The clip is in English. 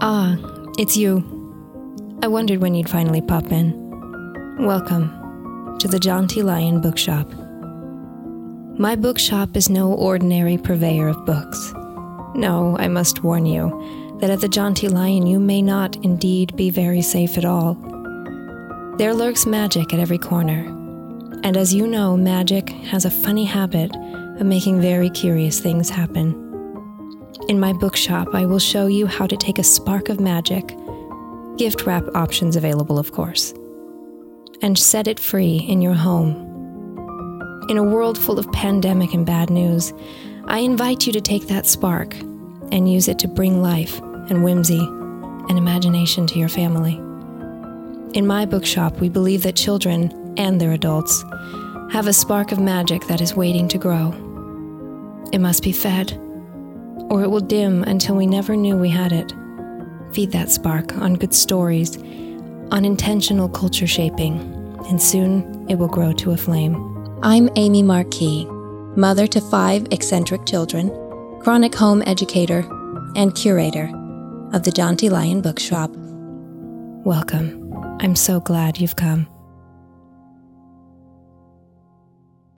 Ah, it's you. I wondered when you'd finally pop in. Welcome to the Jaunty Lion Bookshop. My bookshop is no ordinary purveyor of books. No, I must warn you that at the Jaunty Lion you may not indeed be very safe at all. There lurks magic at every corner, and as you know, magic has a funny habit of making very curious things happen. In my bookshop, I will show you how to take a spark of magic, gift wrap options available, of course, and set it free in your home. In a world full of pandemic and bad news, I invite you to take that spark and use it to bring life and whimsy and imagination to your family. In my bookshop, we believe that children and their adults have a spark of magic that is waiting to grow. It must be fed or it will dim until we never knew we had it. Feed that spark on good stories, on intentional culture shaping, and soon it will grow to a flame. I'm Amy Marquis, mother to five eccentric children, chronic home educator, and curator of the Jaunty Lion Bookshop. Welcome. I'm so glad you've come.